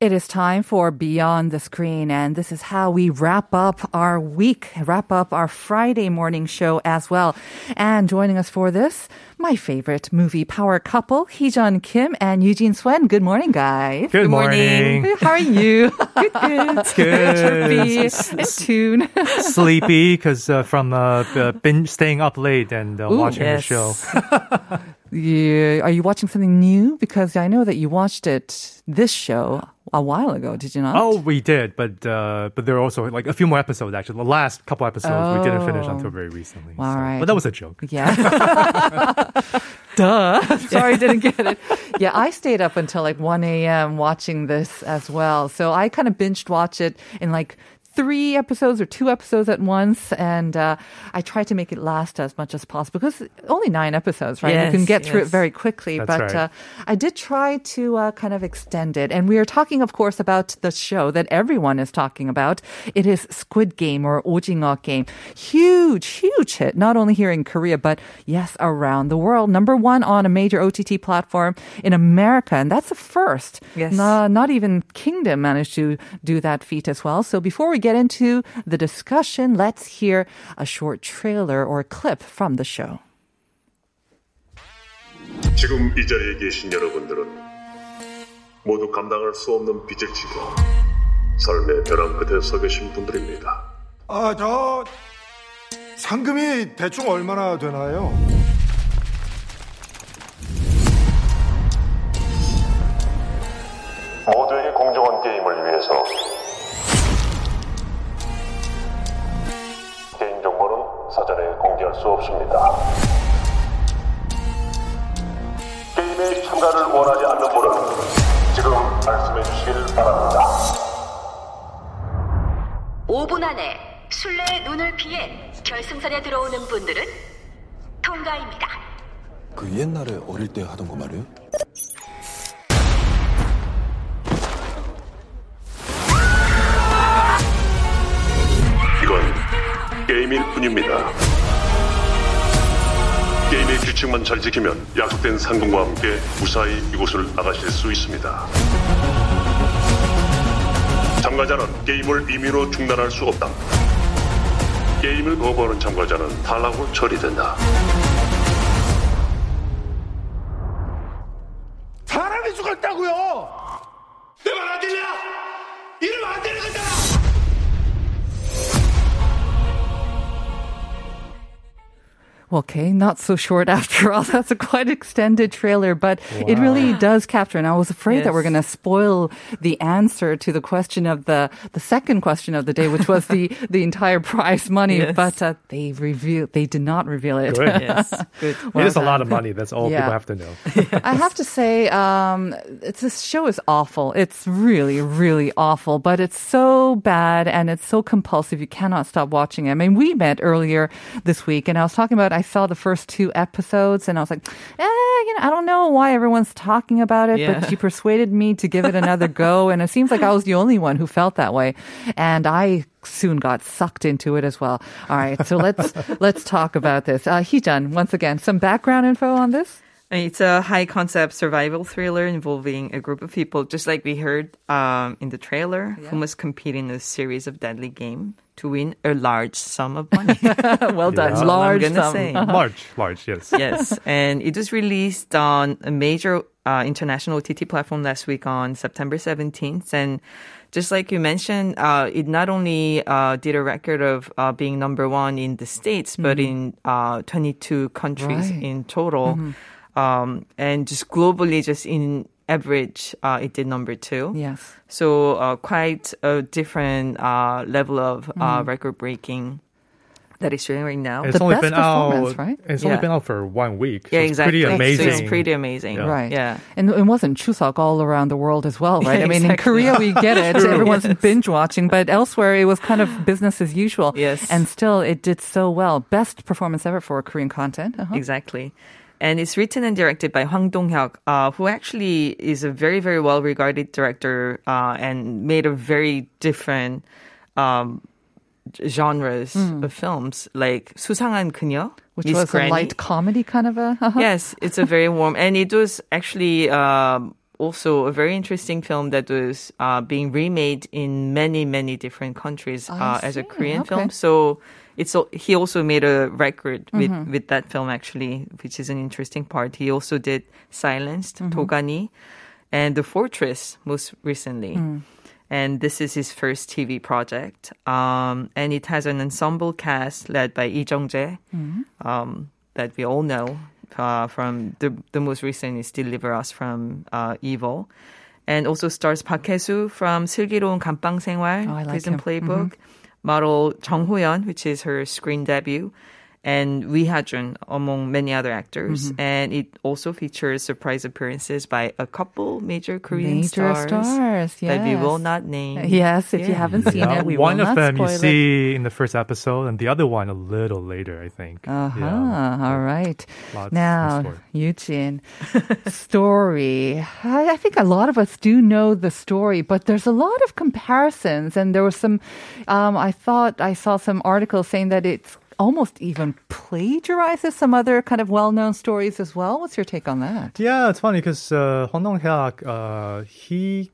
It is time for Beyond the Screen, and this is how we wrap up our week, wrap up our Friday morning show as well. And joining us for this, my favorite movie power couple, Heejun Kim and Eugene Swen. Good morning, guys. Good, morning. How are you? good, good. Good. Chirpy, in tune. Sleepy because uh, from uh, uh, binge staying up late and uh, Ooh, watching yes. the show. Yeah. Are you watching something new? Because I know that you watched it, this show, a while ago, did you not? Oh, we did, but uh, but there are also like a few more episodes. Actually, the last couple episodes we didn't finish Oh. until very recently. All so- right. But that was a joke. Yeah. Duh. Sorry, didn't get it. Yeah, I stayed up until like 1 a.m. watching this as well. So I kind of binged watch it in like three episodes or two episodes at once. And uh, I try to make it last as much as possible because only nine episodes, right? you can Yes, get through it very quickly. That's but right. uh, I did try to uh, kind of extend it. And we are talking, of course, about the show that everyone is talking about. It is Squid Game or Ojingeo Game. Huge, huge hit, not only here in Korea, but yes, around the world. Number one on a major OTT platform in America. And that's a first. Yes. No- not even Kingdom managed to do that feat as well. So before we get into the discussion, let's hear a short trailer or clip from the show. 지금 이 자리에 계신 여러분들은 모두 감당할 수 없는 빚을 지고 삶의 벼랑 끝에 서 계신 분들입니다. 아, 저 상금이 대충 얼마나 되나요? 모두에게 공정한 게임을 위해서 사전에 공개할 수 없습니다. 게임에 참가를 원하지 않는 분은 지금 말씀해 주시길 바랍니다. 5분 안에 술래의 눈을 피해 결승선에 들어오는 분들은 통과입니다. 그 옛날에 어릴 때 하던 거 말이에요? 뿐입니다. 게임의 규칙만 잘 지키면 약속된 상금과 함께 무사히 이곳을 나가실 수 있습니다. 참가자는 게임을 임의로 중단할 수 없다. 게임을 거부하는 참가자는 탈락으로 처리된다. Okay, not so short after all. That's a quite extended trailer, but it really does capture. And I was afraid that we're going to spoil the answer to the question of the the second question of the day, which was the the entire prize money. Yes. But uh, they reveal they did not reveal it. Good. Yes, good. it is a lot of money. That's all Yeah. people have to know. I have to say, um, it's, this show is awful. It's really, really awful, but it's so bad and it's so compulsive. You cannot stop watching it. I mean, we met earlier this week and I was talking about, I saw the first two episodes and I was like, eh, you know, I don't know why everyone's talking about it, Yeah. but she persuaded me to give it another go. And it seems like I was the only one who felt that way. And I soon got sucked into it as well. All right. So let's, let's talk about this. Uh, Heejun, once again, some background info on this? It's a high concept survival thriller involving a group of people, just like we heard um, in the trailer, who must compete in a series of deadly game to win a large sum of money. well done. Yeah. Large I'm sum. say. large, large, yes. yes, and it was released on a major uh, international OTT platform last week on September 17th. And just like you mentioned, uh, it not only uh, did a record of uh, being number one in the States, but in uh, 22 countries Right. in total. Um, and just globally, just in average, uh, it did number two. Yes. So uh, quite a different uh, level of uh, record breaking that is showing right now. It's The only best been performance, out. right? It's only been out for one week. so yeah, it's exactly. Pretty amazing. So it's pretty amazing. Yeah. Right. Yeah. And it wasn't Chuseok all around the world as well, right? Yeah, I mean, in. Korea we get it. Everyone's Yes. binge watching, but elsewhere it was kind of business as usual. Yes. And still it did so well. Best performance ever for Korean content. Uh-huh. Exactly And it's written and directed by Hwang Dong-hyuk, uh, who actually is a very, very well-regarded director uh, and made a very different um, genres of films, like 수상한 그녀, Hmm. Which Miss was Granny. a light comedy kind of a. Uh-huh. Yes, it's a very warm, and it was actually um, also a very interesting film that was uh, being remade in many, many different countries I uh, as a see. Korean Okay. film. So it's he also made a record with mm-hmm. with that film actually, which is an interesting part. He also did Silenced, mm-hmm. Togani, and The Fortress most recently. Mm. And this is his first TV project, um, and it has an ensemble cast led by Lee Jung Jae mm-hmm. um, that we all know uh, from the the most recent is Deliver Us from uh, Evil and also stars Park Hae-soo from 슬기로운 감방 생활" oh, like Prison him. Mm-hmm. Playbook, mm-hmm. Model Jung Ho-yeon, which is her screen debut. And Lee Ha-jun, among many other actors. Mm-hmm. And it also features surprise appearances by a couple major Korean Major stars, stars, that we will yes. not name. Yes, if you haven't seen Yeah, it, we one will of not them you spoil it. see in the first episode, and the other one a little later, I think. Uh-huh. Yeah. All right. Lots now, store. Eugene, story. I, I think a lot of us do know the story, but there's a lot of comparisons. And there was some, um, I thought I saw some articles saying that it's almost even plagiarizes some other kind of well-known stories as well. What's your take on that? Yeah, it's funny because uh, Hwang Dong-hyuk, uh, he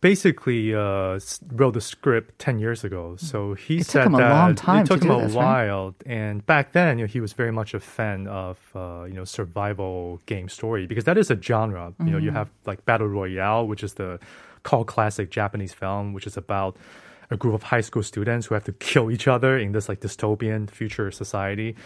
basically uh, wrote the script 10 years ago. So he It took said him a that long time it took to him a this, right? while. And back then, you know, he was very much a fan of, uh, you know, survival game story because that is a genre. You know, Mm-hmm. you have like Battle Royale, which is the cult classic Japanese film, which is about a group of high school students who have to kill each other in this like dystopian future society.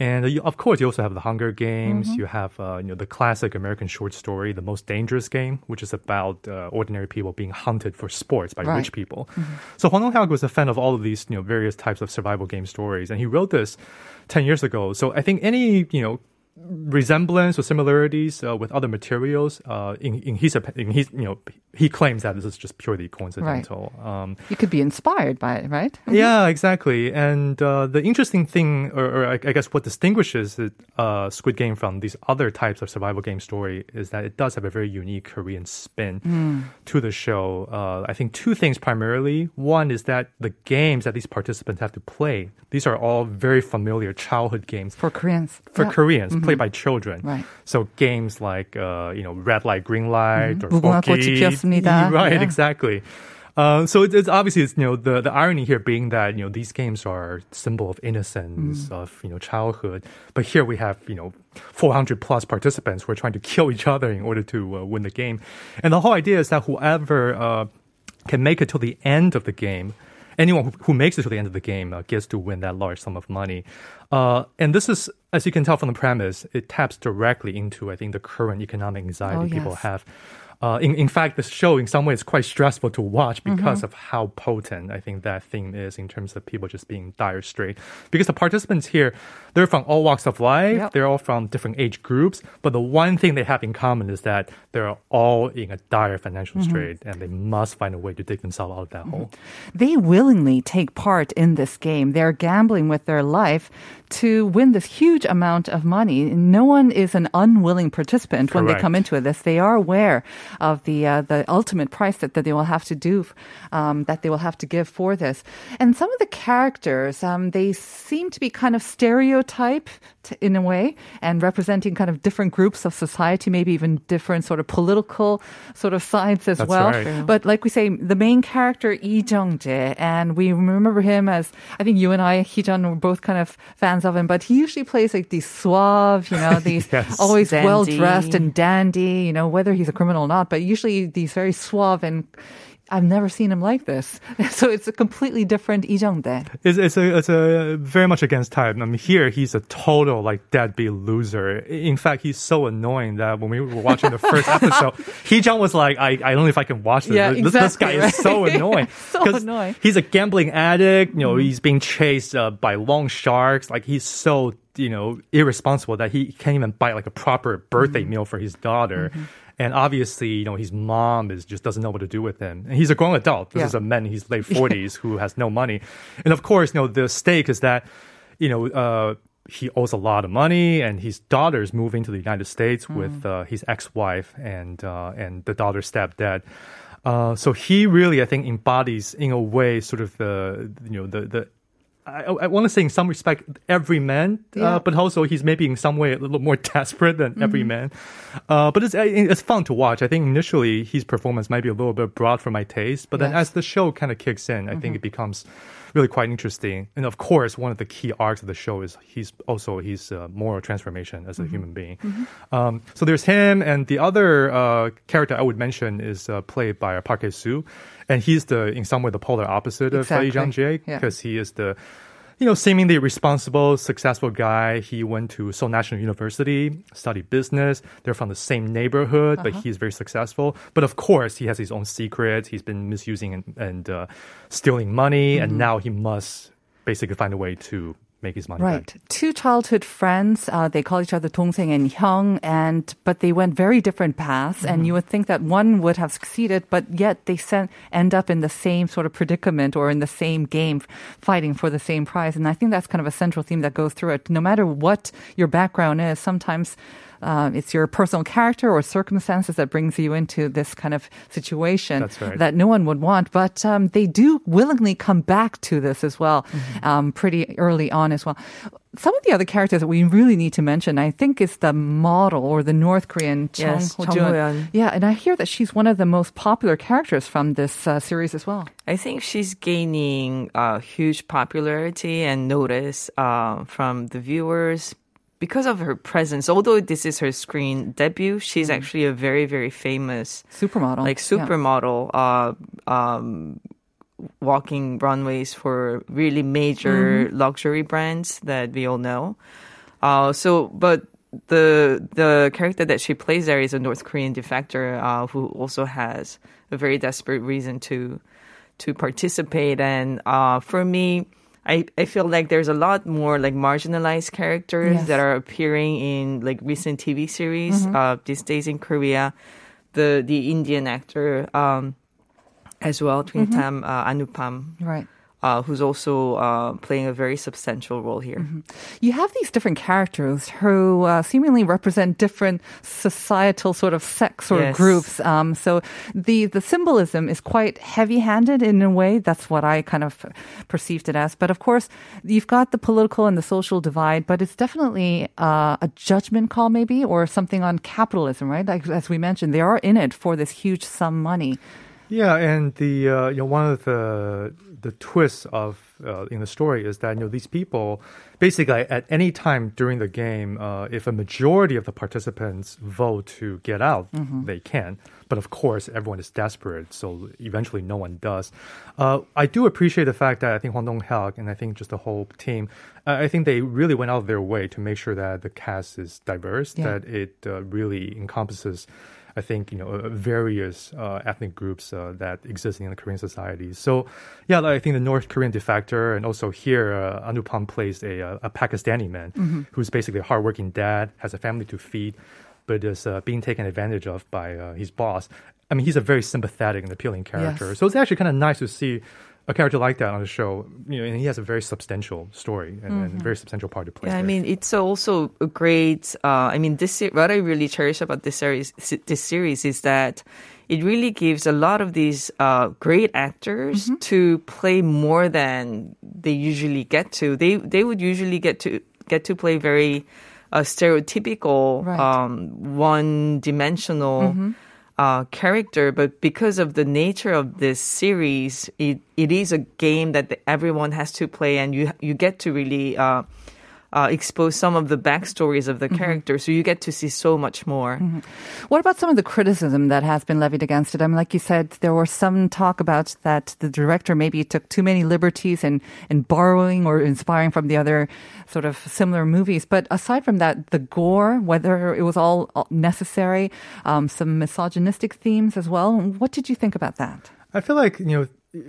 And you, of course, you also have the Hunger Games. Mm-hmm. You have, uh, you know, the classic American short story, The Most Dangerous Game, which is about uh, ordinary people being hunted for sports by Right. rich people. So Hwang Dong-hyuk was a fan of all of these, you know, various types of survival game stories, and he wrote this ten years ago. So I think any, you know, resemblance or similarities uh, with other materials uh, in, in his in his you know he claims that this is just purely coincidental. Um, You could be inspired by it, right? yeah, exactly. And uh, the interesting thing, or, or I I guess what distinguishes it, uh, Squid Game from these other types of survival game story is that it does have a very unique Korean spin to the show. Uh, I think two things primarily. One is that the games that these participants have to play, these are all very familiar childhood games For Koreans. for Yeah. Koreans, played by children. Right. So games like uh, you know red light, green light, or 무궁화 꽃이 Poki. 피었습니다. Right, Yeah. exactly. Uh, so it's, it's obviously it's, you know the, the irony here being that you know these games are symbol of innocence Mm. of you know childhood, but here we have you know 400 plus participants who are trying to kill each other in order to uh, win the game, and the whole idea is that whoever uh, can make it to the end of the game. Anyone who, who makes it to the end of the game uh, gets to win that large sum of money. Uh, and this is, as you can tell from the premise, it taps directly into, I think, the current economic anxiety Oh, people yes. have. Uh, in, in fact, the show in some ways is quite stressful to watch because Mm-hmm. of how potent I think that theme is in terms of people just being dire straight. Because the participants here, they're from all walks of life, Yep. they're all from different age groups, but the one thing they have in common is that they're all in a dire financial Mm-hmm. strait and they must find a way to dig themselves out of that hole. They willingly take part in this game. They're gambling with their life to win this huge amount of money. No one is an unwilling participant when they come into this. They are aware of the uh, the ultimate price that, that they will have to do, um, that they will have to give for this. And some of the characters, um, they seem to be kind of stereotype t- in a way and representing kind of different groups of society, maybe even different sort of political sort of sides as That's well. right. But like we say, the main character Lee Jung-jae, and we remember him as I think you and I, Heejun, were both kind of fans of him. But he usually plays like these suave, you know, these Yes. always well dressed and dandy, you know, whether he's a criminal or not. But usually these very suave and I've never seen him like this. So it's a completely different Lee Jung-jae. It's, it's a it's a very much against type. I mean, here he's a total like deadbeat loser. In fact, he's so annoying that when we were watching the first episode, Heejun was like, I, I don't know if I can watch this. Yeah, this, this guy exactly, is so annoying. So annoying. He's a gambling addict. You know, Mm-hmm. he's being chased uh, by long sharks. Like he's so you know irresponsible that he can't even buy like a proper birthday Mm-hmm. meal for his daughter. And obviously, you know, his mom is just doesn't know what to do with him. And he's a grown adult. This Yeah. is a man he's late forties who has no money. And of course, you know, the stake is that, you know, uh, he owes a lot of money, and his daughter's moving to the United States with uh, his ex-wife and uh, and the daughter's stepdad. Uh, so he really, I think, embodies in a way sort of the you know the the. I, I want to say in some respect every man, Yeah. uh, but also he's maybe in some way a little more desperate than every man. Uh, but it's it's fun to watch. I think initially his performance might be a little bit broad for my taste, but then as the show kind of kicks in, I think it becomes really quite interesting. And of course, one of the key arcs of the show is he's also his uh, moral transformation as a human being. Um, so there's him, and the other uh, character I would mention is uh, played by Park Hae Soo, and he's the in some way the polar opposite of Lee Exactly. Jung Jae Yeah. because he is the you know, seemingly responsible, successful guy. He went to Seoul National University, studied business. They're from the same neighborhood, but he's very successful. But of course, he has his own secrets. He's been misusing and, and uh, stealing money, and now he must basically find a way to make his money Right. back. Two childhood friends, uh, they call each other 동생 and hyung, and but they went very different paths. And you would think that one would have succeeded, but yet they sent, end up in the same sort of predicament or in the same game, fighting for the same prize. And I think that's kind of a central theme that goes through it. No matter what your background is, sometimes. Uh, it's your personal character or circumstances that brings you into this kind of situation right. that no one would want. But um, they do willingly come back to this as well, Mm-hmm. um, pretty early on as well. Some of the other characters that we really need to mention, I think, is the model or the North Korean Chung Yes, Ho Chung Ho-yeon. Yeah, and I hear that she's one of the most popular characters from this uh, series as well. I think she's gaining uh, huge popularity and notice uh, from the viewers because of her presence. Although this is her screen debut, she's actually a very, very famous Supermodel. like Yeah. supermodel, uh, um, walking runways for really major luxury brands that we all know. Uh, so, but the the character that she plays there is a North Korean defector uh, who also has a very desperate reason to to participate. And uh, for me, I, I feel like there's a lot more like marginalized characters Yes. that are appearing in like recent TV series uh, these days in Korea. The the Indian actor um, as well, Twin Tam uh, Anupam, Right. Uh, who's also uh, playing a very substantial role here. You have these different characters who uh, seemingly represent different societal sort of sects or Yes. groups. Um, so the the symbolism is quite heavy-handed in a way. That's what I kind of perceived it as. But of course, you've got the political and the social divide. But it's definitely uh, a judgment call, maybe, or something on capitalism, right? Like as we mentioned, they are in it for this huge sum money. Yeah, and the uh, you know one of the the twists of uh, in the story is that you know these people basically at any time during the game, uh, if a majority of the participants vote to get out, they can. But of course, everyone is desperate, so eventually no one does. Uh, I do appreciate the fact that I think Hwang Dong-hyuk and I think just the whole team, uh, I think they really went out of their way to make sure that the cast is diverse, Yeah. that it uh, really encompasses. I think you know various uh, ethnic groups uh, that exist in the Korean society. So, yeah, I think the North Korean defector, and also here uh, Anupam plays a, uh, a Pakistani man who's basically a hardworking dad, has a family to feed, but is uh, being taken advantage of by uh, his boss. I mean, he's a very sympathetic and appealing character. Yes. So it's actually kind of nice to see a character like that on the show. You know, and he has a very substantial story and, and a very substantial part to play. Yeah, I mean, it's also a great. Uh, I mean, this se- what I really cherish about this series, this series is that it really gives a lot of these uh, great actors to play more than they usually get to. They they would usually get to get to play very uh, stereotypical, Right. um, one dimensional. Uh, character, but because of the nature of this series, it, it is a game that everyone has to play, and you you get to really uh, uh, expose some of the backstories of the characters. So you get to see so much more. What about some of the criticism that has been levied against it? I mean, like you said, there was some talk about that the director maybe took too many liberties in, in borrowing or inspiring from the other sort of similar movies. But aside from that, the gore, whether it was all necessary, um, some misogynistic themes as well. What did you think about that? I feel like you know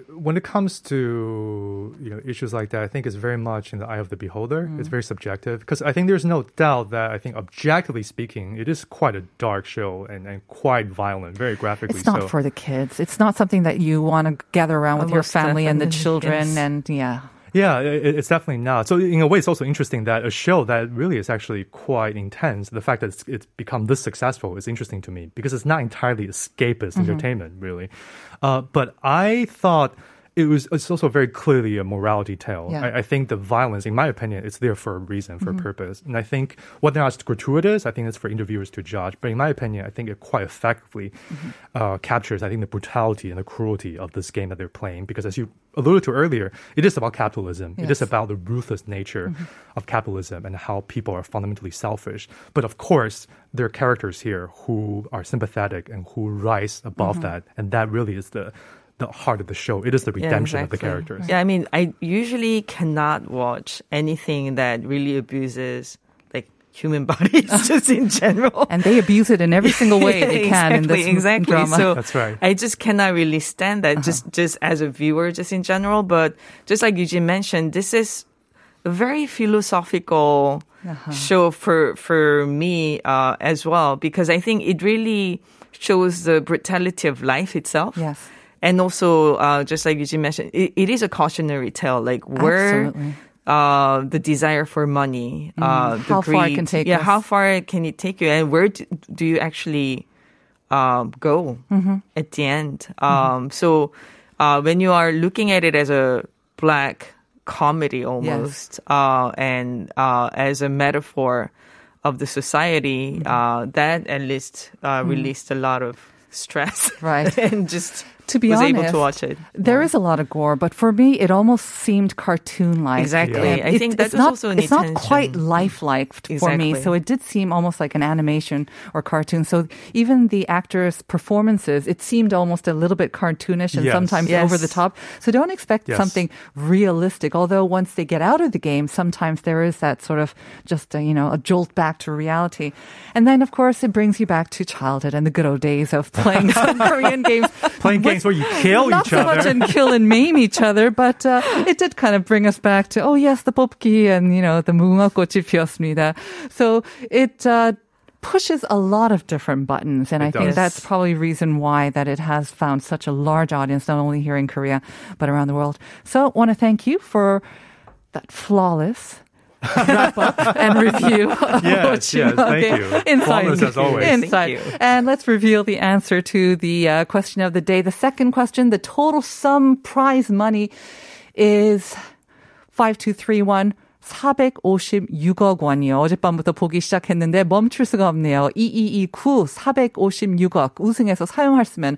when it comes to you know issues like that, I think it's very much in the eye of the beholder. Mm. It's very subjective because I think there's no doubt that I think objectively speaking, it is quite a dark show and, and quite violent, very graphically. It's not so. for the kids. It's not something that you want to gather around with your Almost family and the children. yes. And yeah. Yeah, it's definitely not. So in a way, it's also interesting that a show that really is actually quite intense. The fact that it's, it's become this successful is interesting to me because it's not entirely escapist Mm-hmm. entertainment, really. Uh, but I thought it was it's also very clearly a morality tale. Yeah. I, I think the violence, in my opinion, is there for a reason, Mm-hmm. for a purpose. And I think whether or not it's gratuitous, I think it's for interviewers to judge. But in my opinion, I think it quite effectively Mm-hmm. uh, captures, I think, the brutality and the cruelty of this game that they're playing. Because as you alluded to earlier, it is about capitalism. It is Yes. Mm-hmm. about the ruthless nature of capitalism and how people are fundamentally selfish. But of course, there are characters here who are sympathetic and who rise above Mm-hmm. that. And that really is the the heart of the show. It is the Yeah, redemption of the characters. Yeah, I mean, I usually cannot watch anything that really abuses human bodies just in general. And they abuse it in every single way they can exactly, in this exactly. drama. So That's right. I just cannot really stand that just just as a viewer, just in general. But just like Eugene mentioned, this is a very philosophical show for for me uh, as well because I think it really shows the brutality of life itself. Yes. And also, uh, just like Eugene mentioned, it, it is a cautionary tale. Like where Absolutely. Uh, the desire for money, uh, the Mm. How far it can take yeah, us. how far can it take you, and where do, do you actually um, go Mm-hmm. at the end? Um, so uh, when you are looking at it as a black comedy almost, uh, and uh, as a metaphor of the society, Mm-hmm. uh, that at least uh, released a lot of stress, Right. and just To be was honest, able to watch it. There is a lot of gore, but for me, it almost seemed cartoon-like. Exactly. I think that it's not, also an It's not quite lifelike f- for me, so it did seem almost like an animation or cartoon. So even the actors' performances, it seemed almost a little bit cartoonish and Yes. sometimes Yes. over the top. So don't expect Yes. something realistic. Although once they get out of the game, sometimes there is that sort of just a, you know a jolt back to reality. And then of course it brings you back to childhood and the good old days of playing some Korean games. Playing with- games where you kill not each so other. much and kill and maim each other, but uh, it did kind of bring us back to oh yes, the 뽑기 and you know the 무궁화꽃이 피었습니다. So it. Uh, pushes a lot of different buttons and I It think does. that's probably a reason why that it has found such a large audience not only here in Korea but around the world. So want to thank you for that flawless wrap up and review of Yes, yes, thank Okay. you. Insight. Flawless as always. Thank Insight. you. And let's reveal the answer to the uh, question of the day. The second question, the total sum prize money is 5231. 456억 원이요. 어젯밤부터 보기 시작했는데 멈출 수가 없네요. 2229, 456억. 우승해서 사용할 수면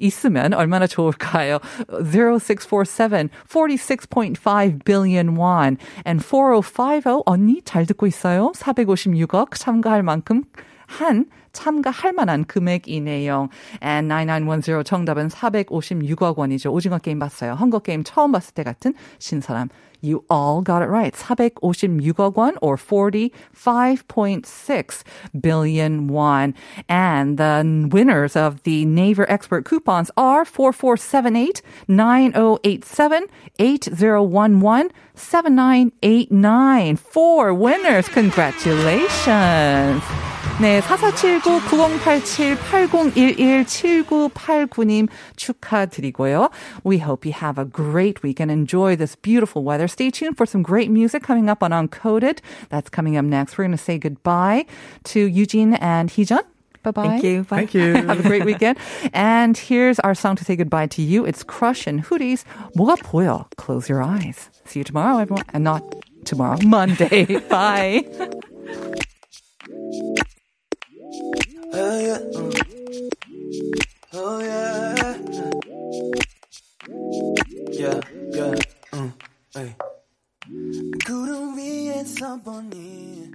있으면 얼마나 좋을까요? 0647, 46.5 billion won. And 4050, 언니 잘 듣고 있어요? 456억 참가할 만큼 한 참가할 만한 금액이네요. And 9910 정답은 456억 원이죠. 오징어 게임 봤어요. 헝거 게임 처음 봤을 때 같은 신사람. You all got it right. 456억 원 or 45.6 billion won. And the winners of the Naver Expert coupons are 4478, 9087, 8011, 7989. Four winners. Congratulations. 네, 4479, 9087, 8011, 7989님 축하드리고요. We hope you have a great week and enjoy this beautiful weather. Stay tuned for some great music coming up on Uncoded. That's coming up next. We're going to say goodbye to Eugene and Heejun. Bye-bye. Thank you. Bye. Thank you. Have a great weekend. And here's our song to say goodbye to you. It's Crush and Hoodies. 뭐가 보여? Close your eyes. See you tomorrow, everyone. And not tomorrow, Monday. Bye. Oh yeah. Oh yeah. Yeah, yeah. Mm, hey. 구름 위에서 어디서 보니